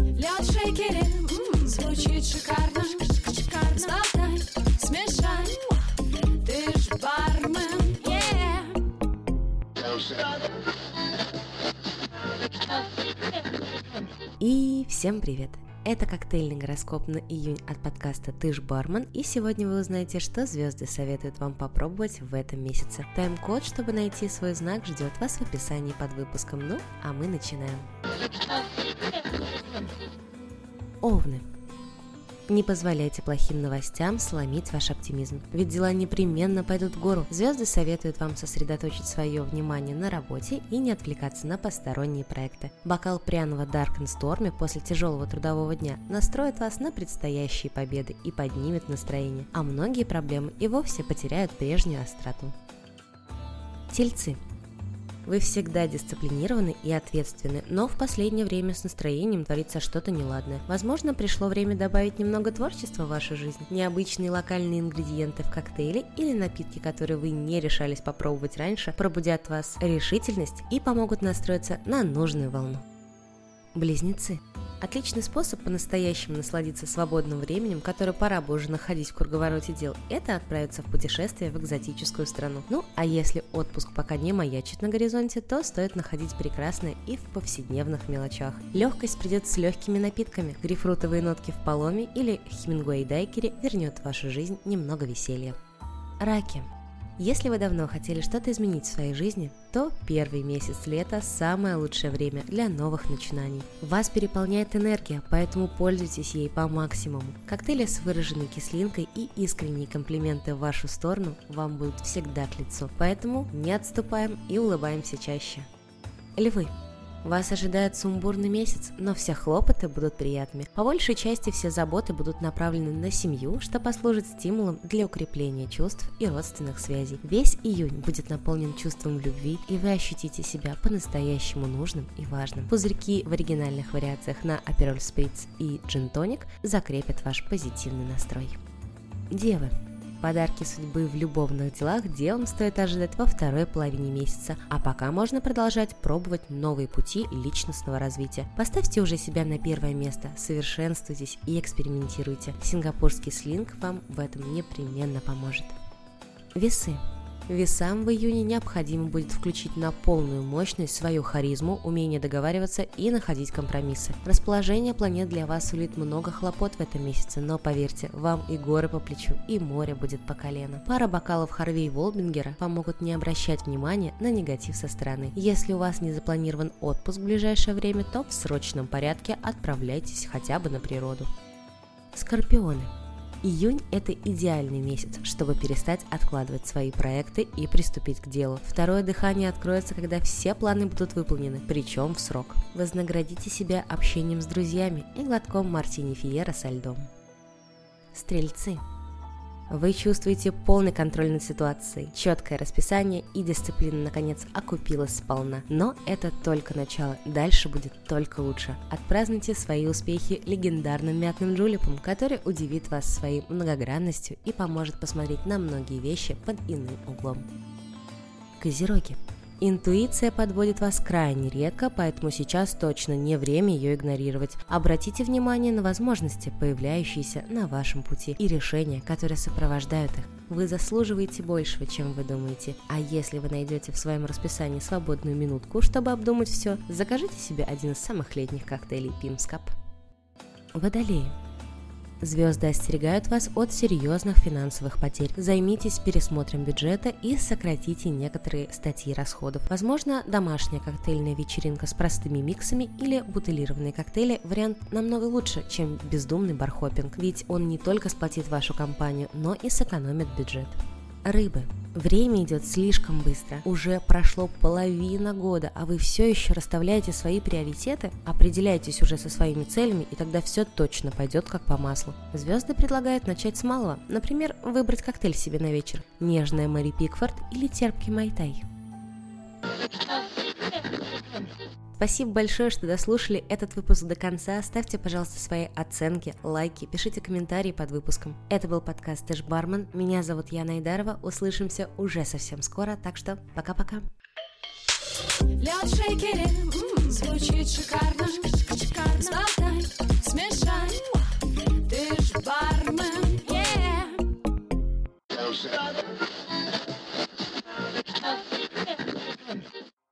Лед шейкери, м, звучит шикарно, шикарно. Сболтай, смешай, ты ж бармен. И всем привет! Это коктейльный гороскоп на июнь от подкаста «Ты ж бармен», и сегодня вы узнаете, что звезды советуют вам попробовать в этом месяце. Тайм-код, чтобы найти свой знак, ждет вас в описании под выпуском. Ну, а мы начинаем. Овны. Не позволяйте плохим новостям сломить ваш оптимизм, ведь дела непременно пойдут в гору. Звезды советуют вам сосредоточить свое внимание на работе и не отвлекаться на посторонние проекты. Бокал пряного Dark and Stormy после тяжелого трудового дня настроит вас на предстоящие победы и поднимет настроение, а многие проблемы и вовсе потеряют прежнюю остроту. Тельцы. Вы всегда дисциплинированы и ответственны, но в последнее время с настроением творится что-то неладное. Возможно, пришло время добавить немного творчества в вашу жизнь. Необычные локальные ингредиенты в коктейле или напитки, которые вы не решались попробовать раньше, пробудят вас решительность и помогут настроиться на нужную волну. Близнецы. Отличный способ по-настоящему насладиться свободным временем, которое пора бы уже находить в круговороте дел, это отправиться в путешествие в экзотическую страну. Ну, а если отпуск пока не маячит на горизонте, то стоит находить прекрасное и в повседневных мелочах. Легкость придет с легкими напитками. Грейпфрутовые нотки в поломе или хемингуэй дайкере вернет в вашу жизнь немного веселья. Раки. Если вы давно хотели что-то изменить в своей жизни, то первый месяц лета – самое лучшее время для новых начинаний. Вас переполняет энергия, поэтому пользуйтесь ей по максимуму. Коктейли с выраженной кислинкой и искренние комплименты в вашу сторону вам будут всегда к лицу, поэтому не отступаем и улыбаемся чаще. Львы. Вас ожидает сумбурный месяц, но все хлопоты будут приятными. По большей части все заботы будут направлены на семью, что послужит стимулом для укрепления чувств и родственных связей. Весь июнь будет наполнен чувством любви, и вы ощутите себя по-настоящему нужным и важным. Пузырьки в оригинальных вариациях на Aperol Spritz и Gin Tonic закрепят ваш позитивный настрой. Девы. Подарки судьбы в любовных делах девам стоит ожидать во второй половине месяца, а пока можно продолжать пробовать новые пути личностного развития. Поставьте уже себя на первое место, совершенствуйтесь и экспериментируйте. Сингапурский слинг вам в этом непременно поможет. Весы. Весам в июне необходимо будет включить на полную мощность свою харизму, умение договариваться и находить компромиссы. Расположение планет для вас сулит много хлопот в этом месяце, но поверьте, вам и горы по плечу, и море будет по колено. Пара бокалов Харви и Волбингера помогут не обращать внимания на негатив со стороны. Если у вас не запланирован отпуск в ближайшее время, то в срочном порядке отправляйтесь хотя бы на природу. Скорпионы. Июнь – это идеальный месяц, чтобы перестать откладывать свои проекты и приступить к делу. Второе дыхание откроется, когда все планы будут выполнены, причем в срок. Вознаградите себя общением с друзьями и глотком мартини фиера со льдом. Стрельцы. Вы чувствуете полный контроль над ситуацией, четкое расписание и дисциплина, наконец, окупилась сполна. Но это только начало, дальше будет только лучше. Отпразднуйте свои успехи легендарным мятным джулепом, который удивит вас своей многогранностью и поможет посмотреть на многие вещи под иным углом. Козероги. Интуиция подводит вас крайне редко, поэтому сейчас точно не время ее игнорировать. Обратите внимание на возможности, появляющиеся на вашем пути, и решения, которые сопровождают их. Вы заслуживаете большего, чем вы думаете. А если вы найдете в своем расписании свободную минутку, чтобы обдумать все, закажите себе один из самых летних коктейлей Пимскап. Водолеи. Звезды остерегают вас от серьезных финансовых потерь. Займитесь пересмотром бюджета и сократите некоторые статьи расходов. Возможно, домашняя коктейльная вечеринка с простыми миксами или бутылированные коктейли – вариант намного лучше, чем бездумный бархопинг, ведь он не только сплотит вашу компанию, но и сэкономит бюджет. Рыбы. Время идет слишком быстро. Уже прошло половина года, а вы все еще расставляете свои приоритеты, определяетесь уже со своими целями, и тогда все точно пойдет как по маслу. Звезды предлагают начать с малого. Например, выбрать коктейль себе на вечер. Нежная Мэри Пикфорд или терпкий Майтай. Спасибо большое, что дослушали этот выпуск до конца. Ставьте, пожалуйста, свои оценки, лайки, пишите комментарии под выпуском. Это был подкаст «Ты бармен». Меня зовут Яна Идарова. Услышимся уже совсем скоро, так что пока-пока. Лед в шейкере, звучит шикарно, шикарно. Сладай, смешай, ты ж бармен, yeah.